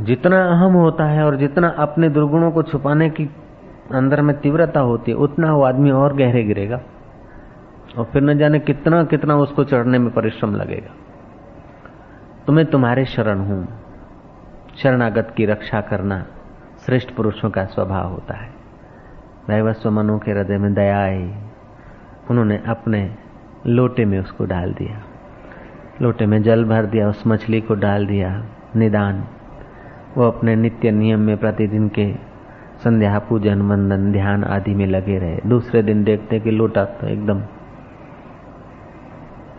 जितना अहम होता है और जितना अपने दुर्गुणों को छुपाने की अंदर में तीव्रता होती है, उतना वो आदमी और गहरे गिरेगा। और फिर न जाने कितना कितना उसको चढ़ने में परिश्रम लगेगा। तो मैं तुम्हारे शरण हूँ। शरणागत की रक्षा करना श्रेष्ठ पुरुषों का स्वभाव होता है। दैवस्व मनु के हृदय में दया आई। उन्होंने अपने लोटे में उसको डाल दिया। लोटे में जल भर दिया, उस मछली को डाल दिया। निदान। वो अपने नित्य नियम में प्रतिदिन के संध्या, पूजन वंदन ध्यान आदि में लगे रहे। दूसरे दिन देखते कि लोटा तो एकदम,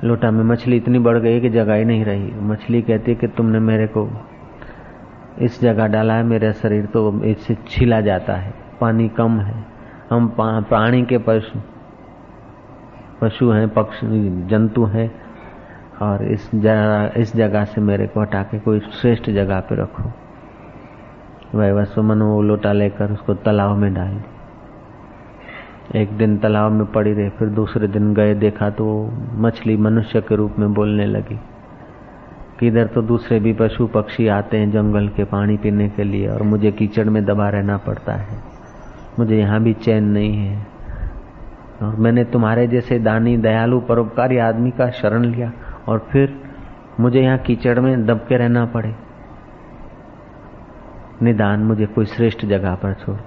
लोटा में मछली इतनी बढ़ गई कि जगह ही नहीं रही। मछली कहती कि तुमने मेरे को इस जगह डाला है, मेरा शरीर तो इससे छिला जाता है, पानी कम है। हम प्राणी के पशु पशु हैं, पक्षी, जंतु हैं, और इस जगह इस जगह से मेरे को हटा के कोई श्रेष्ठ जगह पे रखो। वह वसुमन वो लोटा लेकर उसको तालाब में डाल दी। एक दिन तालाब में पड़ी रही, फिर दूसरे दिन गए, देखा तो मछली मनुष्य के रूप में बोलने लगी कि इधर तो दूसरे भी पशु पक्षी आते हैं जंगल के पानी पीने के लिए और मुझे कीचड़ में दबा रहना पड़ता है। मुझे यहाँ भी चैन नहीं है। और मैंने तुम्हारे जैसे दानी, दयालु, परोपकारी आदमी का शरण लिया और फिर मुझे यहाँ कीचड़ में दब के रहना पड़े। निदान, मुझे कोई श्रेष्ठ जगह पर छोड़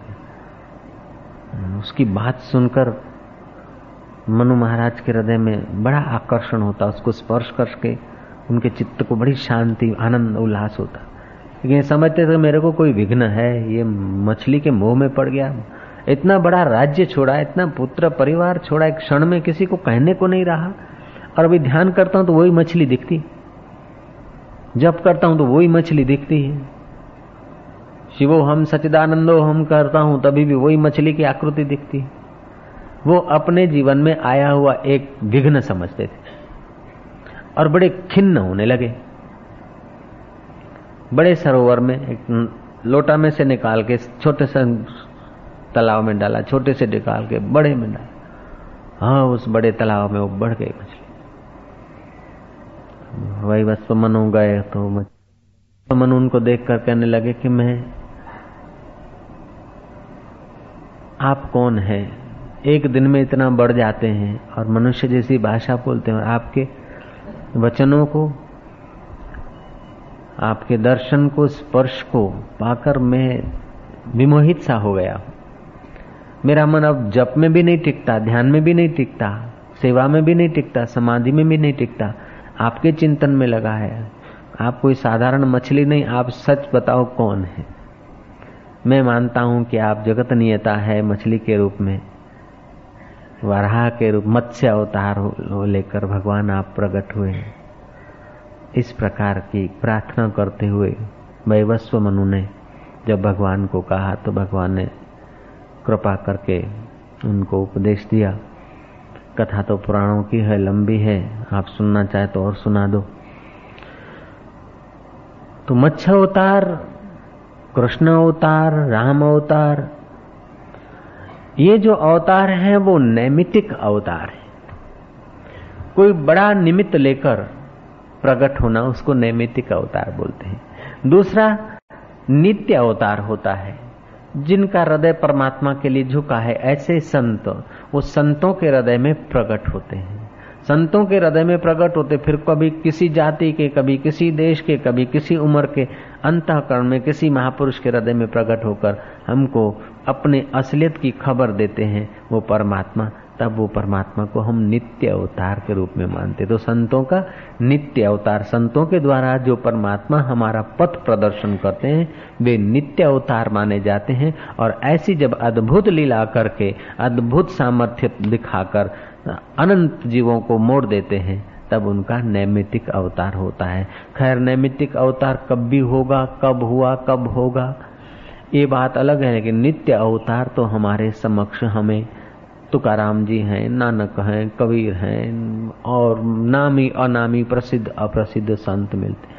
उसकी बात सुनकर मनु महाराज के हृदय में बड़ा आकर्षण होता, उसको स्पर्श करके उनके चित्त को बड़ी शांति, आनंद, उल्लास होता। लेकिन समझते थे, मेरे को कोई विघ्न है, ये मछली के मुँह में पड़ गया। इतना बड़ा राज्य छोड़ा, इतना पुत्र परिवार छोड़ा, एक क्षण में किसी को कहने को नहीं रहा। और अभी ध्यान करता हूँ तो वही मछली दिखती। जब करता हूँ तो वही मछली दिखती है। शिवो, हम सचिदानंदो हम करता हूँ, तभी भी वही मछली की आकृति दिखती। है वो अपने जीवन में आया हुआ एक विघ्न समझते थे और बड़े खिन्न होने लगे। बड़े सरोवर में, एक लोटा में से निकाल के, छोटे से तालाब में डाला, छोटे से निकाल के, बड़े में डाला। हाँ उस बड़े तालाब में वो बढ़ गई मछली। वही बस मनु गए तो मन उनको देख कर कहने लगे कि मैं आप कौन हैं? एक दिन में इतना बढ़ जाते हैं और मनुष्य जैसी भाषा बोलते हैं और आपके वचनों को, आपके दर्शन को, स्पर्श को पाकर मैं विमोहित सा हो गया मेरा मन अब जप में भी नहीं टिकता, ध्यान में भी नहीं टिकता, सेवा में भी नहीं टिकता, समाधि में भी नहीं टिकता। आपके चिंतन में लगा है। आप कोई साधारण मछली नहीं, आप सच बताओ कौन है? मैं मानता हूँ कि आप जगत नियता है मछली के रूप में, वराह के रूप, मत्स्य अवतार हो लेकर भगवान आप प्रकट हुए इस प्रकार की प्रार्थना करते हुए वैवस्व मनु ने जब भगवान को कहा तो भगवान ने कृपा करके उनको उपदेश दिया। कथा तो पुराणों की है, लंबी है, आप सुनना चाहे तो और सुना दो। तो मत्स्य अवतार कृष्ण अवतार, राम अवतार। ये जो अवतार हैं, वो नैमितिक अवतार है। कोई बड़ा निमित्त लेकर प्रकट होना, उसको नैमितिक अवतार बोलते हैं। दूसरा, नित्य अवतार होता है, जिनका हृदय परमात्मा के लिए झुका है, ऐसे संत, वो संतों के हृदय में प्रकट होते हैं। संतों के हृदय में प्रकट होते, फिर कभी किसी जाति के, कभी किसी देश के, कभी किसी उम्र के अंतकरण में किसी महापुरुष के हृदय में प्रकट होकर हमको अपने असलियत की खबर देते हैं, वो परमात्मा। तब वो परमात्मा को हम नित्य अवतार के रूप में मानते तो संतों का नित्य अवतार, संतों के द्वारा जो परमात्मा हमारा पथ प्रदर्शन करते हैं, वे नित्य अवतार माने जाते हैं। और ऐसी जब अद्भुत लीला करके, अद्भुत सामर्थ्य दिखाकर अनंत जीवों को मोड़ देते हैं, तब उनका नैमितिक अवतार होता है। खैर नैमितिक अवतार कब भी होगा, कब हुआ, कब होगा, ये बात अलग है, लेकिन नित्य अवतार तो हमारे समक्ष हमें तुकाराम जी हैं, नानक हैं, कबीर हैं, और नामी अनामी प्रसिद्ध, अप्रसिद्ध संत मिलते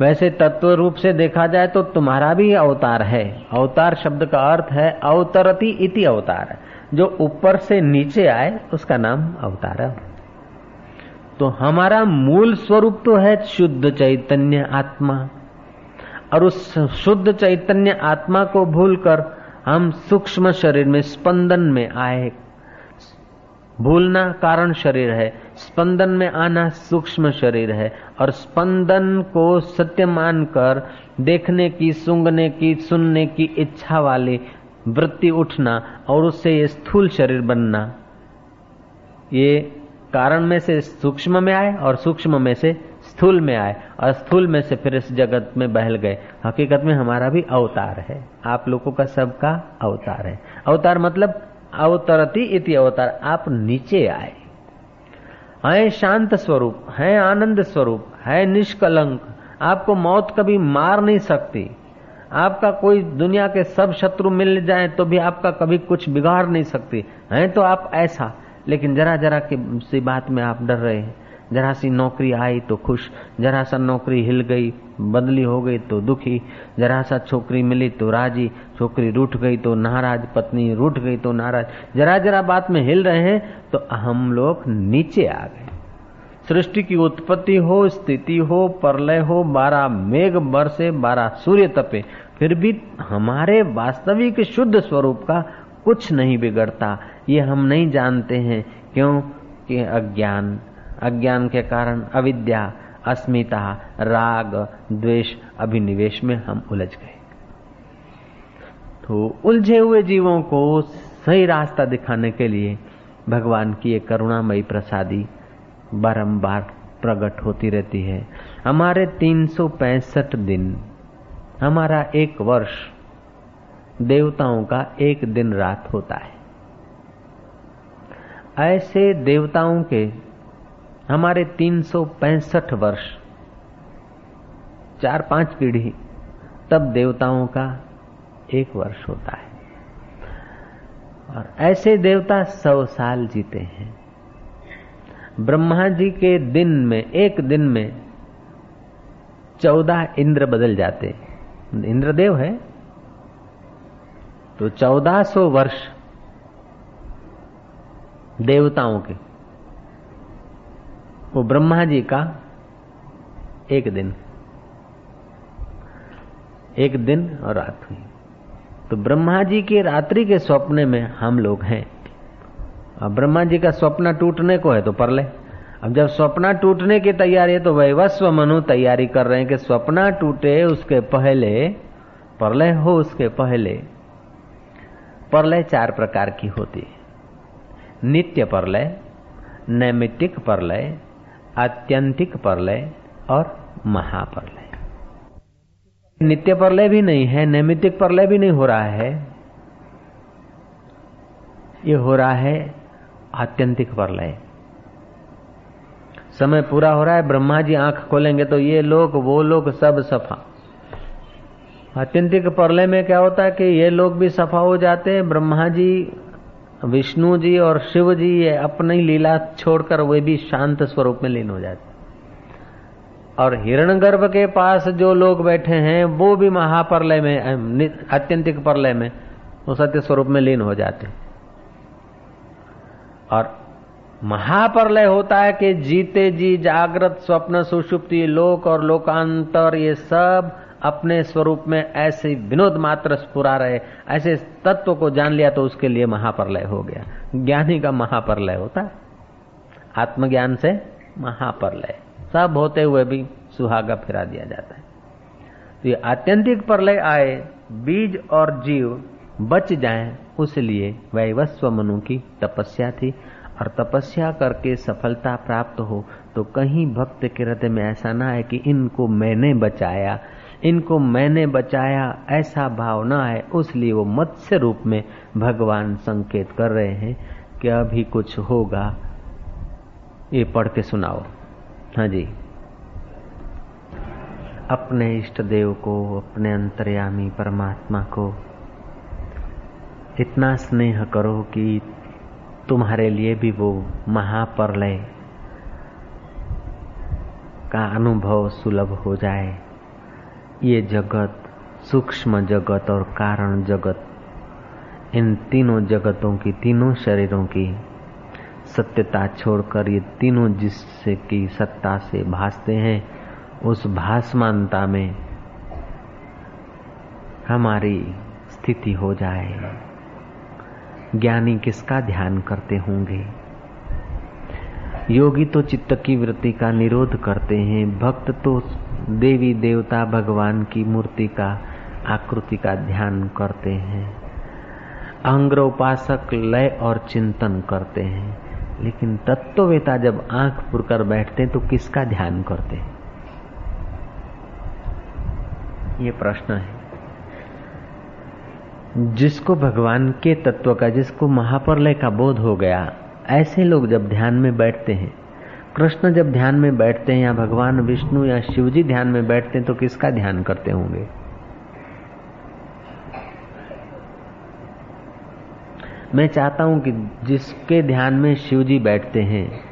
वैसे तत्व रूप से देखा जाए तो तुम्हारा भी अवतार है। अवतार शब्द का अर्थ है अवतरती इति अवतार। जो ऊपर से नीचे आए, उसका नाम अवतार है। तो हमारा मूल स्वरूप तो है शुद्ध चैतन्य आत्मा। और उस शुद्ध चैतन्य आत्मा को भूलकर हम सूक्ष्म शरीर में स्पंदन में आए। भूलना कारण शरीर है। स्पंदन में आना सूक्ष्म शरीर है। और स्पंदन को सत्य मानकर देखने की, सूंघने की, सुनने की इच्छा वाली वृत्ति उठना और उससे ये स्थूल शरीर बनना। ये कारण में से सूक्ष्म में आए और सूक्ष्म में से स्थूल में आए और स्थूल में से फिर इस जगत में बहल गए। हकीकत में हमारा भी अवतार है। आप लोगों का सबका अवतार है। अवतार मतलब अवतरती इति अवतार। आप नीचे आए। है शांत स्वरूप, है आनंद स्वरूप, है निष्कलंक। आपको मौत कभी मार नहीं सकती। आपका कोई दुनिया के सब शत्रु मिल जाए तो भी आपका कभी कुछ बिगाड़ नहीं सकती। है तो आप ऐसा। लेकिन जरा जरा की सी बात में आप डर रहे हैं। जरा सी नौकरी आई तो खुश। जरा सा नौकरी हिल गई, बदली हो गई तो दुखी। जरा सा छोकरी मिली तो राज़ी। छोकरी रूठ गई तो नाराज़। पत्नी रूठ गई तो नाराज़। जरा जरा बात में हिल रहे हैं तो हम लोग नीचे आ गए। सृष्टि की उत्पत्ति हो, स्थिति हो, परलय हो बारह मेघ बरसे बारह सूर्य तपे, फिर भी हमारे वास्तविक शुद्ध स्वरूप का कुछ नहीं बिगड़ता। ये हम नहीं जानते हैं, क्यों? कि अज्ञान अज्ञान के कारण अविद्या, अस्मिता, राग, द्वेष, अभिनिवेश में हम उलझ गए। तो उलझे हुए जीवों को सही रास्ता दिखाने के लिए भगवान की एक करुणामयी प्रसादी बारंबार प्रकट होती रहती है। हमारे तीन सौ पैंसठ दिन, हमारा एक वर्ष देवताओं का एक दिन रात होता है। ऐसे देवताओं के हमारे तीन सौ पैंसठ वर्ष, चार पाँच पीढ़ी, तब देवताओं का एक वर्ष होता है। और ऐसे देवता सौ साल जीते हैं। ब्रह्मा जी के दिन में, एक दिन में चौदह इंद्र बदल जाते। इंद्रदेव है? तो चौदह सौ वर्ष देवताओं के, वो ब्रह्मा जी का एक दिन। एक दिन और रात हुई। तो ब्रह्मा जी की रात्रि के स्वप्न में हम लोग हैं। अब ब्रह्मा जी का स्वप्न टूटने को है तो पर ले। अब जब स्वप्न टूटने की तैयारी है तो वैवस्व मनु तैयारी कर रहे हैं कि स्वप्न टूटे उसके पहले परलय हो उसके पहले। परलय चार प्रकार की होती है। नित्य परलय नैमित्तिक परलय आत्यंतिक प्रलय और महाप्रलय नित्य प्रलय भी नहीं है, नैमित्तिक प्रलय भी नहीं हो रहा है। ये हो रहा है आत्यंतिक प्रलय समय पूरा हो रहा है ब्रह्मा जी आँख खोलेंगे तो ये लोग वो लोग सब सफ़ा। आत्यंतिक प्रलय में क्या होता है कि ये लोग भी सफ़ा हो जाते हैं ब्रह्मा जी विष्णु जी और शिव जी ये अपनी लीला छोड़कर वे भी शांत स्वरूप में लीन हो जाते और हिरणगर्भ के पास जो लोग बैठे हैं, वो भी महाप्रलय में आत्यंतिक प्रलय में वो सत्य स्वरूप में लीन हो जाते और महाप्रलय होता है कि जीते जी, जागृत, स्वप्न, सुषुप्ति, लोक और लोकांतर, ये सब अपने स्वरूप में ऐसे विनोद मात्र स्फुरा रहे। ऐसे तत्व को जान लिया तो उसके लिए महाप्रलय हो गया। ज्ञानी का महाप्रलय होता। है आत्मज्ञान से महाप्रलय। सब होते हुए भी सुहागा फिरा दिया जाता है। तो ये आत्यंतिक प्रलय आए, बीज और जीव बच जाएँ उसलिए वैवस्व मनु की तपस्या थी। और तपस्या करके सफलता प्राप्त हो तो कहीं भक्त के हृदय में ऐसा ना है कि इनको मैंने बचाया। इनको मैंने बचाया, ऐसा भाव भावना है उसलिए वो मत्स्य रूप में भगवान संकेत कर रहे हैं कि अभी कुछ होगा। ये पढ़ के सुनाओ। हाँ जी। अपने इष्ट देव को, अपने अंतर्यामी परमात्मा को इतना स्नेह करो कि तुम्हारे लिए भी वो महाप्रलय का अनुभव सुलभ हो जाए। ये जगत, सूक्ष्म जगत और कारण जगत, इन तीनों जगतों की, तीनों शरीरों की सत्यता छोड़कर ये तीनों जिससे की सत्ता से भासते हैं, उस भासमानता में हमारी स्थिति हो जाए। ज्ञानी किसका ध्यान करते होंगे? योगी तो चित्त की वृत्ति का निरोध करते हैं, भक्त तो देवी देवता भगवान की मूर्ति का आकृति का ध्यान करते हैं। अंग्र उपासक लय और चिंतन करते हैं, लेकिन तत्ववेता जब आँख पुरकर बैठते हैं तो किसका ध्यान करते हैं? ये प्रश्न है। जिसको भगवान के तत्व का, जिसको महाप्रलय का बोध हो गया, ऐसे लोग जब ध्यान में बैठते हैं, कृष्ण जब ध्यान में बैठते हैं या भगवान, विष्णु या शिवजी ध्यान में बैठते हैं तो किसका ध्यान करते होंगे? मैं चाहता हूँ कि जिसके ध्यान में शिवजी बैठते हैं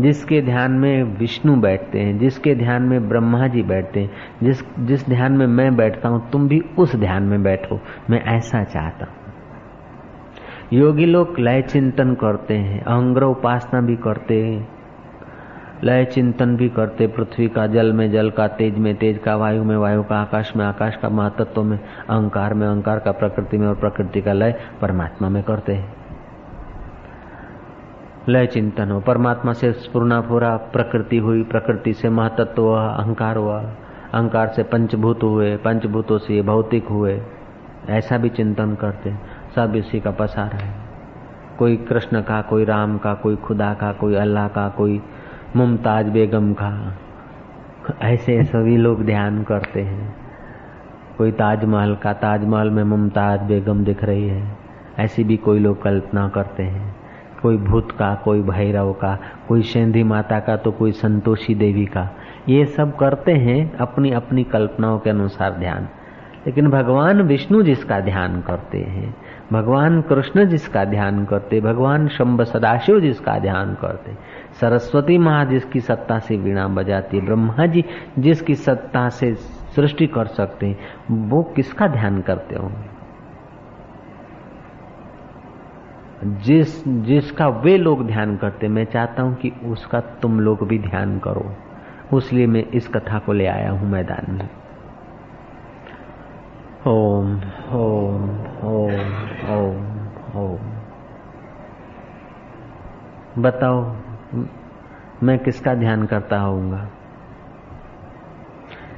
जिसके ध्यान में विष्णु बैठते हैं, जिसके ध्यान में ब्रह्मा जी बैठते हैं, जिस जिस ध्यान में मैं बैठता हूँ, तुम भी उस ध्यान में बैठो, मैं ऐसा चाहता हूँ। योगी लोग लय चिंतन करते हैं अहंग्र उपासना भी करते हैं, लय चिंतन भी करते, पृथ्वी का जल में, जल का तेज में, तेज का वायु में, वायु का आकाश में, आकाश का महातत्व में, अहंकार में, अहंकार का प्रकृति में और प्रकृति का लय परमात्मा में करते हैं। लय चिंतन हो। परमात्मा से स्पूर्णा पूरा प्रकृति हुई, प्रकृति से महतत्व हुआ, अहंकार हुआ। अहंकार से पंचभूत हुए, पंचभूतों से भौतिक हुए। ऐसा भी चिंतन करते सब इसी का पसार है। कोई कृष्ण का, कोई राम का, कोई खुदा का, कोई अल्लाह का, कोई मुमताज़ बेगम का। ऐसे सभी लोग ध्यान करते हैं। कोई ताजमहल का, ताजमहल में मुमताज़ बेगम दिख रही है। ऐसी भी कोई लोग कल्पना करते हैं। कोई भूत का, कोई भैरव का, कोई सेंधी माता का तो कोई संतोषी देवी का। ये सब करते हैं अपनी अपनी कल्पनाओं के अनुसार ध्यान। लेकिन भगवान विष्णु जिसका ध्यान करते हैं, भगवान कृष्ण जिसका ध्यान करते, भगवान शंभ सदाशिव जिसका ध्यान करते, सरस्वती माँ जिसकी सत्ता से वीणा बजाती, ब्रह्मा जी जिसकी सत्ता से सृष्टि कर सकते हैं वो किसका ध्यान करते होंगे? जिस, जिसका वे लोग ध्यान करते, मैं चाहता हूँ कि उसका तुम लोग भी ध्यान करो। उसलिए मैं इस कथा को ले आया हूँ मैदान में। ओम ओम ओम ओम ओम। बताओ, मैं किसका ध्यान करता होऊँगा?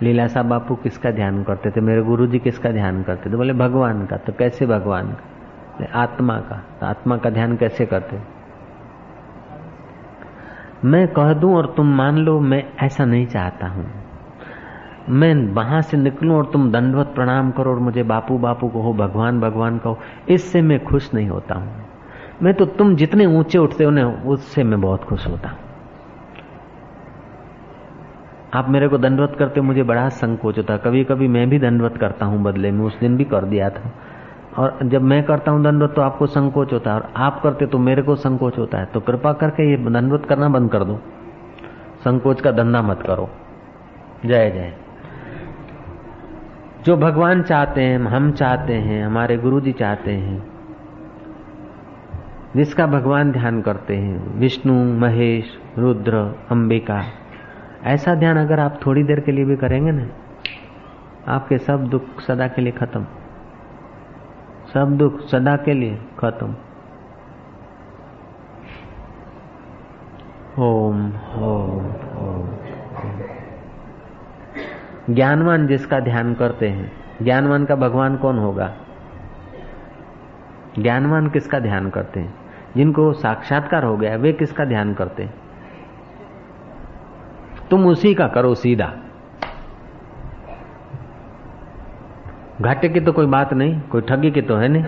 लीला साहब, बापू किसका ध्यान करते थे? मेरे गुरु जी किसका ध्यान करते थे? बोले, भगवान का। तो कैसे भगवान का? आत्मा का। तो आत्मा का ध्यान कैसे करते? मैं कह दूँ और तुम मान लो, मैं ऐसा नहीं चाहता हूँ। मैं वहाँ से निकलूं और तुम दंडवत प्रणाम करो और मुझे बापू बापू कहो, भगवान भगवान कहो, इससे मैं खुश नहीं होता हूँ। मैं तो तुम जितने ऊँचे उठते हो ना, उससे मैं बहुत खुश होता हूँ। आप मेरे को दंडवत करते मुझे बड़ा संकोच होता कभी कभी मैं भी दंडवत करता हूँ बदले में, उस दिन भी कर दिया था। और जब मैं करता हूँ दंडवत तो आपको संकोच होता है। और आप करते तो मेरे को संकोच होता है। तो कृपा करके ये दंडवत करना बंद कर दो। संकोच का धंधा मत करो। जय जय। जो भगवान चाहते हैं, हम चाहते हैं, हमारे गुरु जी चाहते हैं, जिसका भगवान ध्यान करते हैं, विष्णु, महेश, रुद्र, अंबिका, ऐसा ध्यान अगर आप थोड़ी देर के लिए भी करेंगे ना, आपके सब दुख सदा के लिए खत्म। सब दुख सदा के लिए खत्म। ओम ओम ओम। ज्ञानवान जिसका ध्यान करते हैं, ज्ञानवान का भगवान कौन होगा? ज्ञानवान किसका ध्यान करते हैं? जिनको साक्षात्कार हो गया, वे किसका ध्यान करते हैं? तुम उसी का करो सीधा। घाटे की तो कोई बात नहीं, कोई ठगी की तो है नहीं।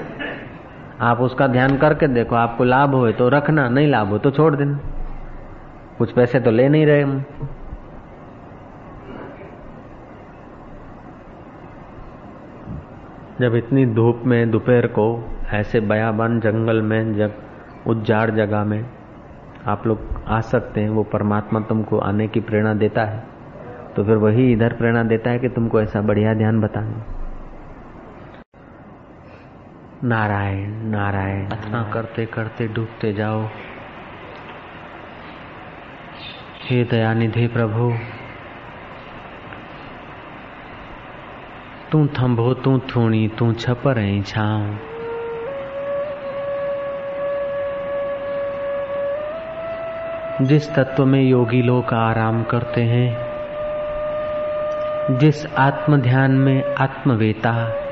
आप उसका ध्यान करके देखो, आपको लाभ हो तो रखना, नहीं लाभ हो तो छोड़ देना। कुछ पैसे तो ले नहीं रहे हम। जब इतनी धूप में, दोपहर को, ऐसे बयाबान जंगल में जब उज्जाड़ जगह में, आप लोग आ सकते हैं, वो परमात्मा तुमको आने की प्रेरणा देता है। तो फिर वही इधर प्रेरणा देता है कि तुमको ऐसा बढ़िया ध्यान बताना। नारायण नारायण। प्रार्थना करते करते डूबते जाओ। हे दयानिधि प्रभु, तू थंभो तू थूणी, तू छपर ऐं छांव। जिस तत्व में योगी लोग आराम करते हैं, जिस आत्म ध्यान में आत्मवेता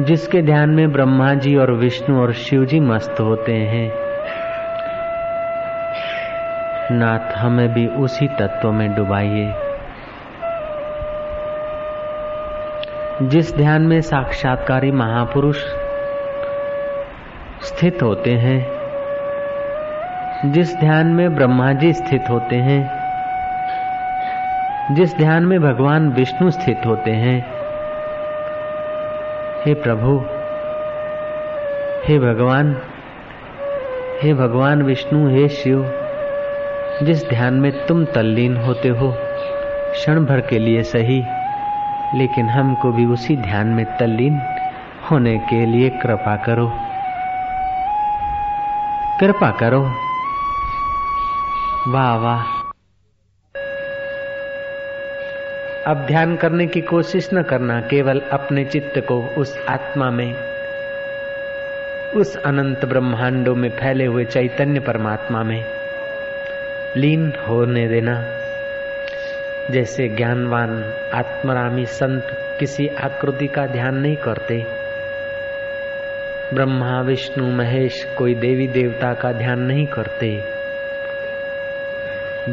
जिसके ध्यान में ब्रह्मा जी और विष्णु और शिव जी मस्त होते हैं। नाथ, हमें भी उसी तत्व में डुबाइए। जिस ध्यान में साक्षात्कारी महापुरुष स्थित होते हैं, जिस ध्यान में ब्रह्मा जी स्थित होते हैं, जिस ध्यान में भगवान विष्णु स्थित होते हैं हे प्रभु, हे भगवान हे भगवान विष्णु, हे शिव, जिस ध्यान में तुम तल्लीन होते हो, क्षण भर के लिए सही, लेकिन हमको भी उसी ध्यान में तल्लीन होने के लिए कृपा करो। कृपा करो। वाह वाह। अब ध्यान करने की कोशिश न करना केवल अपने चित्त को उस आत्मा में, उस अनंत ब्रह्मांडों में फैले हुए चैतन्य परमात्मा में। लीन होने देना, जैसे ज्ञानवान आत्मरामी संत किसी आकृति का ध्यान नहीं करते। ब्रह्मा, विष्णु, महेश कोई देवी देवता का ध्यान नहीं करते।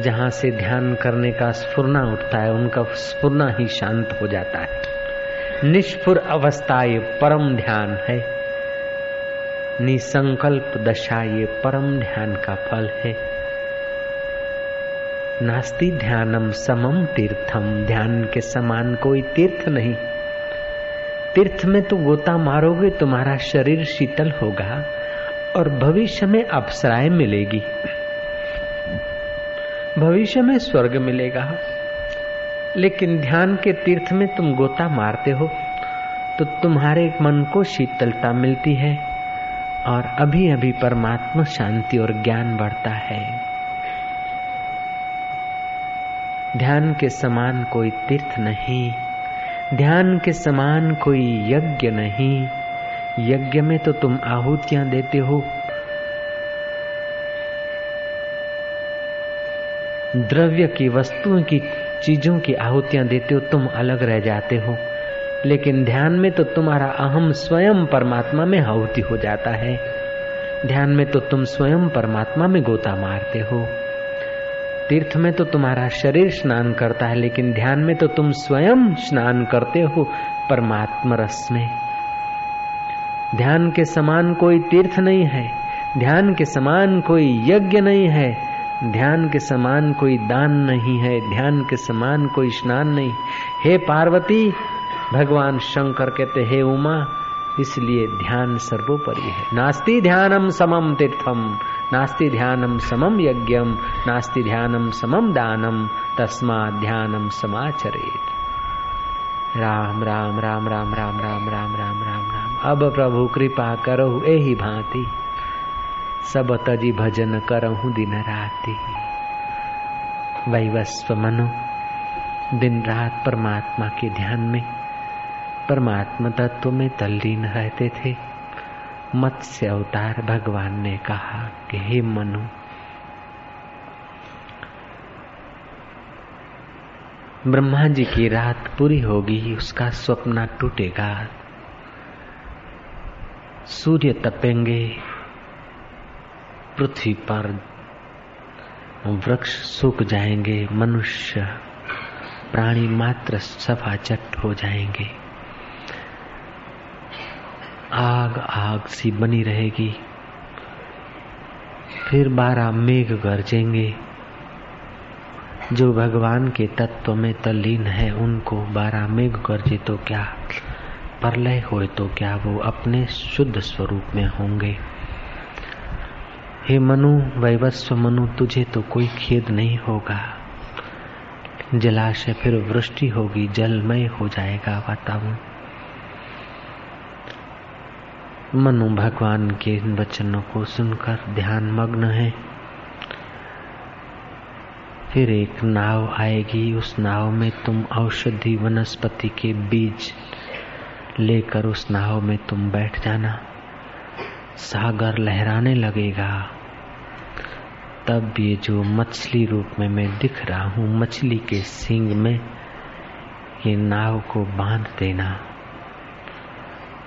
जहाँ से ध्यान करने का स्फुरना उठता है, उनका स्फुरना ही शांत हो जाता है। निष्फुर अवस्था ये परम ध्यान है। निसंकल्प दशा ये परम ध्यान का फल है। नास्ति ध्यानम समम तीर्थम, ध्यान के समान कोई तीर्थ नहीं। तीर्थ में तो गोता मारोगे, तुम्हारा शरीर शीतल होगा और भविष्य में अप्सराएँ मिलेगी। भविष्य में स्वर्ग मिलेगा। लेकिन ध्यान के तीर्थ में तुम गोता मारते हो तो तुम्हारे मन को शीतलता मिलती है और अभी अभी परमात्मा शांति और ज्ञान बढ़ता है। ध्यान के समान कोई तीर्थ नहीं, ध्यान के समान कोई यज्ञ नहीं। यज्ञ में तो तुम आहुतियाँ देते हो द्रव्य की वस्तुओं की चीज़ों की आहुतियाँ देते हो, तुम अलग रह जाते हो। लेकिन ध्यान में तो तुम्हारा अहम स्वयं परमात्मा में आहुति हो जाता है। ध्यान में तो तुम स्वयं परमात्मा में गोता मारते हो। तीर्थ में तो तुम्हारा शरीर स्नान करता है, लेकिन ध्यान में तो तुम स्वयं स्नान करते हो परमात्मा रस में। ध्यान के समान कोई तीर्थ नहीं है, ध्यान के समान कोई यज्ञ नहीं है ध्यान के समान कोई दान नहीं है, ध्यान के समान कोई स्नान नहीं। हे पार्वती, भगवान शंकर कहते, हे उमा, इसलिए ध्यान सर्वोपरि है। नास्ति ध्यानम समम तीर्थम, नास्ति ध्यानम समम यज्ञम, नास्ति ध्यानम समम दानम तस्मा ध्यानम समाचरेत। राम राम राम राम राम राम राम राम राम राम। अब प्रभु कृपा करो यही भांति। सब तजी भजन करहूं दिन राति। वैवस्व मनो, दिन रात परमात्मा के ध्यान में, परमात्मा तत्व में तल्लीन रहते थे। मत्स्य अवतार भगवान ने कहा कि हे मनु, ब्रह्मा जी की रात पूरी होगी, उसका स्वप्न टूटेगा। सूर्य तपेंगे पृथ्वी पर वृक्ष सूख जाएँगे, मनुष्य, प्राणी मात्र सफाचट हो जाएँगे। आग आग सी बनी रहेगी। फिर बारह मेघ गरजेंगे। जो भगवान के तत्व में तल्लीन है, उनको बारह मेघ गरजे तो क्या? परलय होए तो क्या वो अपने शुद्ध स्वरूप में होंगे? हे मनु, वैवस्व मनु, तुझे तो कोई खेद नहीं होगा। जलाशय फिर वृष्टि होगी, जलमय हो जाएगा वातावरण। मनु, भगवान के वचनों को सुनकर ध्यान मग्न है। फिर एक नाव आएगी, उस नाव में तुम औषधि वनस्पति के बीज लेकर उस नाव में तुम बैठ जाना। सागर लहराने लगेगा। तब ये जो मछली रूप में मैं दिख रहा हूँ, मछली के सिंग में, ये नाव को बाँध देना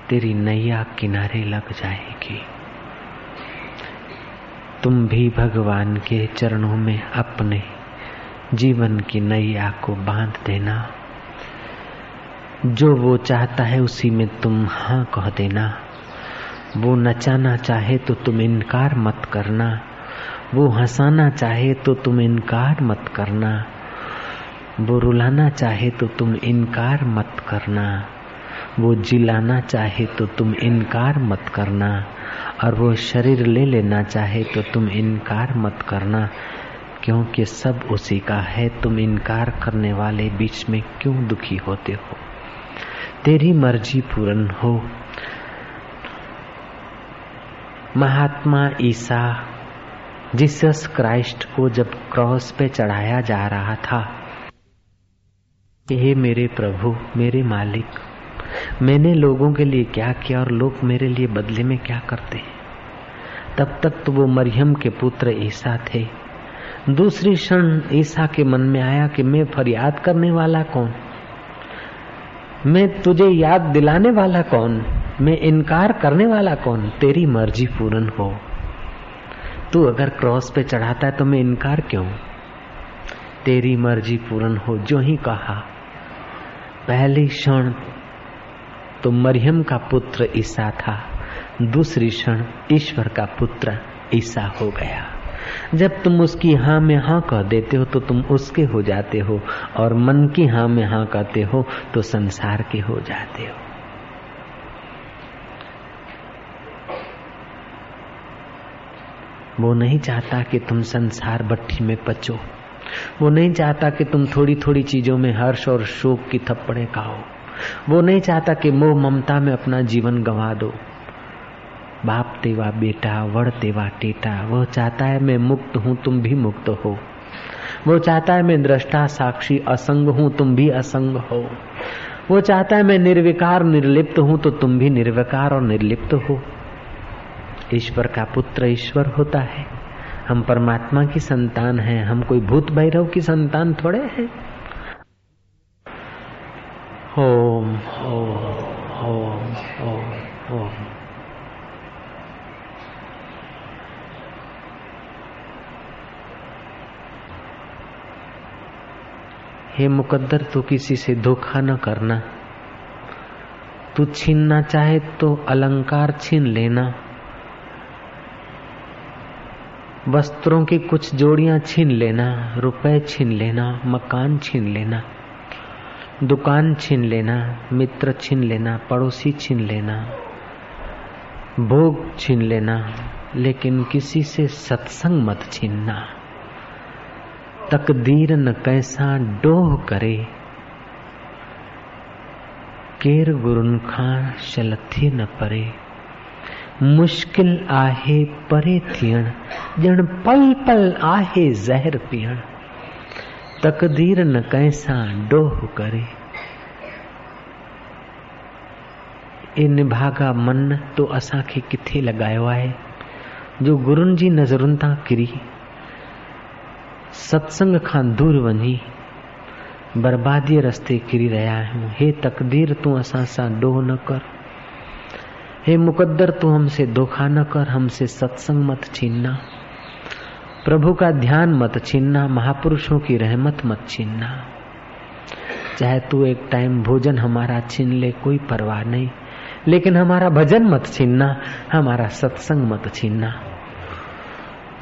तेरी नैया किनारे लग जाएगी। तुम भी भगवान के चरणों में अपने जीवन की नैया को बाँध देना। जो वो चाहता है उसी में तुम हाँ कह देना। वो नचाना चाहे तो तुम इनकार मत करना। वो हंसाना चाहे तो तुम इनकार मत करना। वो रुलाना चाहे तो तुम इनकार मत करना। वो जिलाना चाहे तो तुम इनकार मत करना। और वो शरीर ले लेना चाहे तो तुम इनकार मत करना। क्योंकि सब उसी का है, तुम इनकार करने वाले बीच में क्यों दुखी होते हो? तेरी मर्ज़ी पूर्ण हो। महात्मा ईसा जीसस क्राइस्ट को जब क्रॉस पे चढ़ाया जा रहा था, हे मेरे प्रभु, मेरे मालिक, मैंने लोगों के लिए क्या किया और लोग मेरे लिए बदले में क्या करते हैं? तब तक तो वो मरियम के पुत्र ईसा थे। दूसरी क्षण ईसा के मन में आया कि मैं फरियाद करने वाला कौन? मैं तुझे याद दिलाने वाला कौन? मैं इनकार करने वाला कौन? तेरी मर्ज़ी पूर्ण हो। तू अगर क्रॉस पे चढ़ाता है तो मैं इनकार क्यों? तेरी मर्ज़ी पूर्ण हो, जो ही कहा। पहली क्षण तो मरियम का पुत्र ईसा था। दूसरी क्षण ईश्वर का पुत्र ईसा हो गया। जब तुम उसकी हाँ में हाँ कह देते हो तो तुम उसके हो जाते हो, और मन की हाँ में हाँ कहते हो तो संसार के हो जाते हो। वो नहीं चाहता कि तुम संसार भट्टी में पचो। वो नहीं चाहता कि तुम थोड़ी थोड़ी चीज़ों में हर्ष और शोक की थप्पड़े खाओ। वो नहीं चाहता कि मोह ममता में अपना जीवन गंवा दो। बाप तेवा बेटा, वड़ तेवा टेटा, वो चाहता है मैं मुक्त हूँ, तुम भी मुक्त हो। वो चाहता है मैं दृष्टा साक्षी, असंग हूँ, तुम भी असंग हो। वो चाहता है मैं निर्विकार, निर्लिप्त हूँ तो तुम भी निर्विकार और निर्लिप्त हो। ईश्वर का पुत्र ईश्वर होता है। हम परमात्मा की संतान हैं, हम कोई भूत भैरव की संतान थोड़े हैं। ओम ओम ओम ओम। हे मुकद्दर, तू किसी से धोखा न करना। तू छीनना चाहे तो अलंकार छीन लेना। वस्त्रों की कुछ जोड़ियाँ छीन लेना, रुपए छीन लेना, मकान छीन लेना, दुकान छीन लेना, मित्र छीन लेना, पड़ोसी छीन लेना, भोग छीन लेना, लेकिन किसी से सत्संग मत छीनना। तकदीर न कैसा डोह करे। केर गुरुन खां शलथी न परे। मुश्किल आहे परे थियण, ॼण पल पल आहे ज़हर पीअण। तकदीर न कंहिंसां डोह करे। ए निभागा मन तो असांखे किथे लॻायो आहे, जो गुरुनि जी नज़रुनि तां किरी। सत्संग खां दूर वञी, बर्बादीअ रस्ते किरी रहिया आहियूं। हे तकदीर तूं असां सां डोह न कर। हे मुकद्दर, तू हमसे धोखा न कर, हमसे सत्संग मत छीनना। प्रभु का ध्यान मत छीनना, महापुरुषों की रहमत मत छीनना। चाहे तू एक टाइम भोजन हमारा छीन ले, कोई परवाह नहीं। लेकिन हमारा भजन मत छीनना, हमारा सत्संग मत छीनना।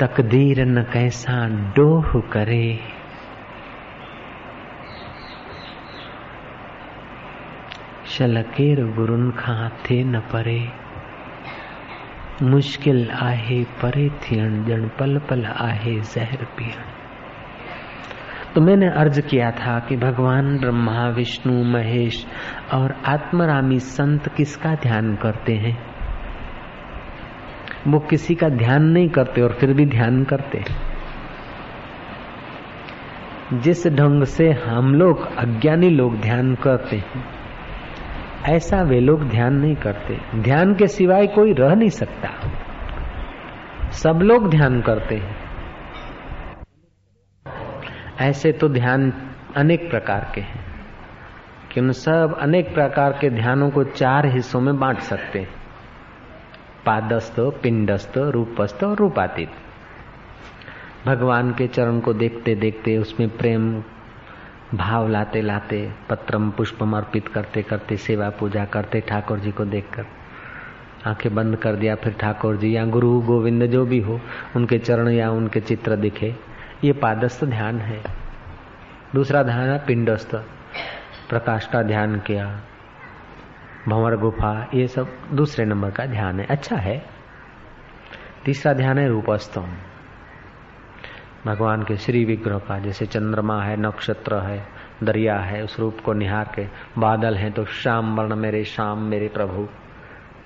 तकदीर न कैसा, डोह करे। शलकेर गुरुन खां थे न परे। मुश्किल आहे, परे थियण, जण पल पल आहे जहर पियण। तो मैंने अर्ज़ किया था कि भगवान ब्रह्मा विष्णु महेश और आत्मरामी संत किसका ध्यान करते हैं? वो किसी का ध्यान नहीं करते और फिर भी ध्यान करते। जिस ढंग से हम लोग अज्ञानी लोग ध्यान करते हैं ऐसा वे लोग ध्यान नहीं करते। ध्यान के सिवाय कोई रह नहीं सकता। सब लोग ध्यान करते हैं। ऐसे तो ध्यान अनेक प्रकार के हैं कि उन सब अनेक प्रकार के ध्यानों को चार हिस्सों में बांट सकते हैं। पादस्थ, पिंडस्थ, रूपस्थ और रूपातीत। भगवान के चरण को देखते देखते उसमें प्रेम भाव लाते लाते, पत्रम पुष्पम अर्पित करते करते, सेवा पूजा करते ठाकुर जी को देखकर, आँखें बंद कर दिया, फिर ठाकुर जी, या गुरु गोविंद जो भी हो, उनके चरण या उनके चित्र दिखे। ये पादस्थ ध्यान है। दूसरा ध्यान है पिंडस्थ। प्रकाश का ध्यान किया, भंवर गुफा, ये सब दूसरे नंबर का ध्यान है। अच्छा है। तीसरा ध्यान है रूपस्थ भगवान के श्री विग्रह का, जैसे चंद्रमा है, नक्षत्र है, दरिया है, उस रूप को निहार के, बादल हैं तो श्याम वर्ण मेरे श्याम मेरे प्रभु।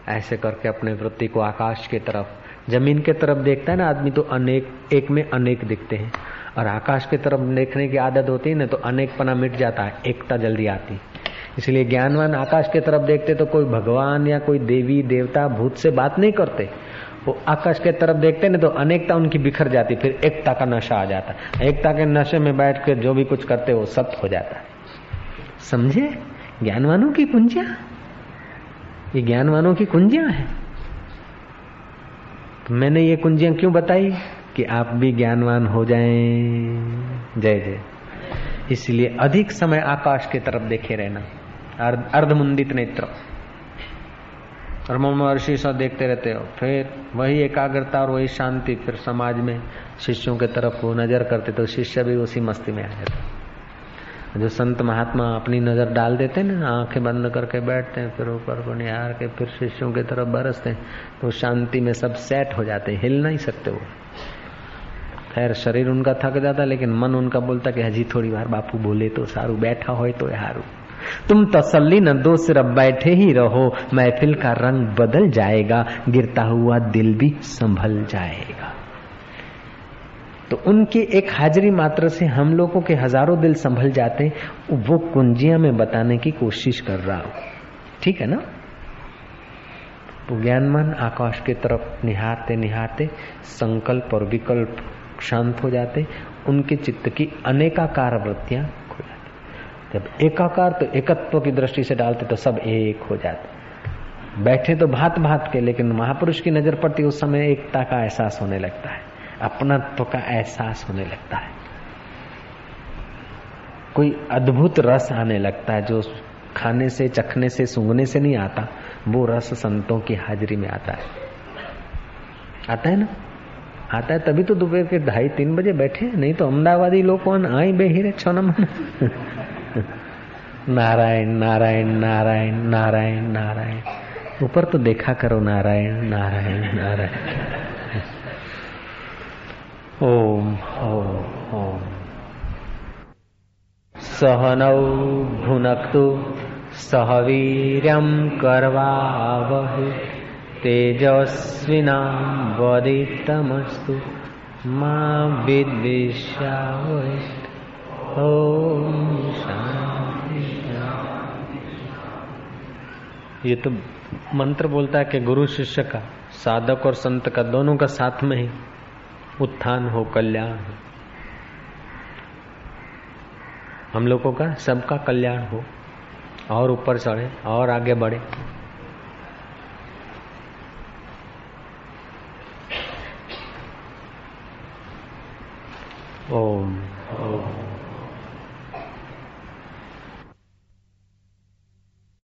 ऐसे करके अपने वृत्ति को आकाश की तरफ़, ज़मीन के तरफ़ देखता है ना आदमी तो अनेक, एक में अनेक दिखते हैं। और आकाश की तरफ़ देखने की आदत होती है ना तो अनेक पना मिट जाता है, एकता जल्दी आती इसलिए ज्ञानवान आकाश की तरफ़ देखते तो कोई भगवान या कोई देवी, देवता भूत से बात नहीं करते। वो आकाश के तरफ़ देखते ना तो अनेकता उनकी बिखर जाती, फिर एकता का नशा आ जाता। एकता के नशे में बैठ कर जो भी कुछ करते वो सत्य हो जाता है। समझे? ज्ञानवानों की कुंजिया? ये ज्ञानवानों की कुंजिया है। तो मैंने ये कुंजियाँ क्यों बताई? कि आप भी ज्ञानवान हो जाएँ। जय जय। इसलिए अधिक समय आकाश की तरफ़ देखे रहना। अर्धमुंडित नेत्र। और महर्षि सब देखते रहते हो। फिर वही एकाग्रता और वही शांति फिर समाज में शिष्यों के तरफ़ वो नज़र करते तो शिष्य भी उसी मस्ती में आ जाते जो संत महात्मा अपनी नज़र डाल देते ना, आँखें बंद करके बैठते हैं, फिर ऊपर को निहार के फिर शिष्यों की तरफ़ बरसते हैं तो शांति में सब सेट हो जाते हैं, हिल नहीं सकते वो। खैर, शरीर उनका थक जाता, लेकिन मन उनका बोलता कि हजी थोड़ी बार बापू बोले तो सारू, बैठा हो तो हारू तुम तसल्ली न दो सिर्फ़ बैठे ही रहो, महफिल का रंग बदल जाएगा, गिरता हुआ दिल भी संभल जाएगा। तो उनकी एक हाजिरी मात्र से हम लोगों के हज़ारों दिल संभल जाते वो कुंजिया में बताने की कोशिश कर रहा हूँ। ठीक है ना? तो ज्ञानमान आकाश की तरफ़ निहारते निहारते संकल्प और विकल्प शांत हो जाते, उनके चित्त की अनेकाकार वृत्तियाँ जब एकाकार तो एकत्व की दृष्टि से डालते तो सब एक हो जाते। बैठे तो भात भात के, लेकिन महापुरुष की नज़र पड़ती उस समय एकता का एहसास होने लगता है, अपनत्व का एहसास होने लगता है। कोई अद्भुत रस आने लगता है जो खाने से, चखने से, सूंघने से नहीं आता, वो रस संतों की हाजिरी में आता है। आता है ना? आता है तभी तो दोपहर के ढाई तीन बजे बैठे नहीं तो अहमदाबादी लोग कौन आई बेहिरे छो नारायण नारायण नारायण नारायण नारायण। ऊपर तो देखा करो नारायण नारायण नारायण। ओम ओम ओम। सहनौ भुनक्तु सह वीर्यं करवावहु। तेजस्विनां वदितमस्तु मा विद्विषावै ओम ये तो मंत्र बोलता है कि गुरु शिष्य का, साधक और संत का दोनों का साथ में ही उत्थान हो, कल्याण हो। हम लोगों का, सबका कल्याण हो, और ऊपर चढ़े, और आगे बढ़े। ओम ओम।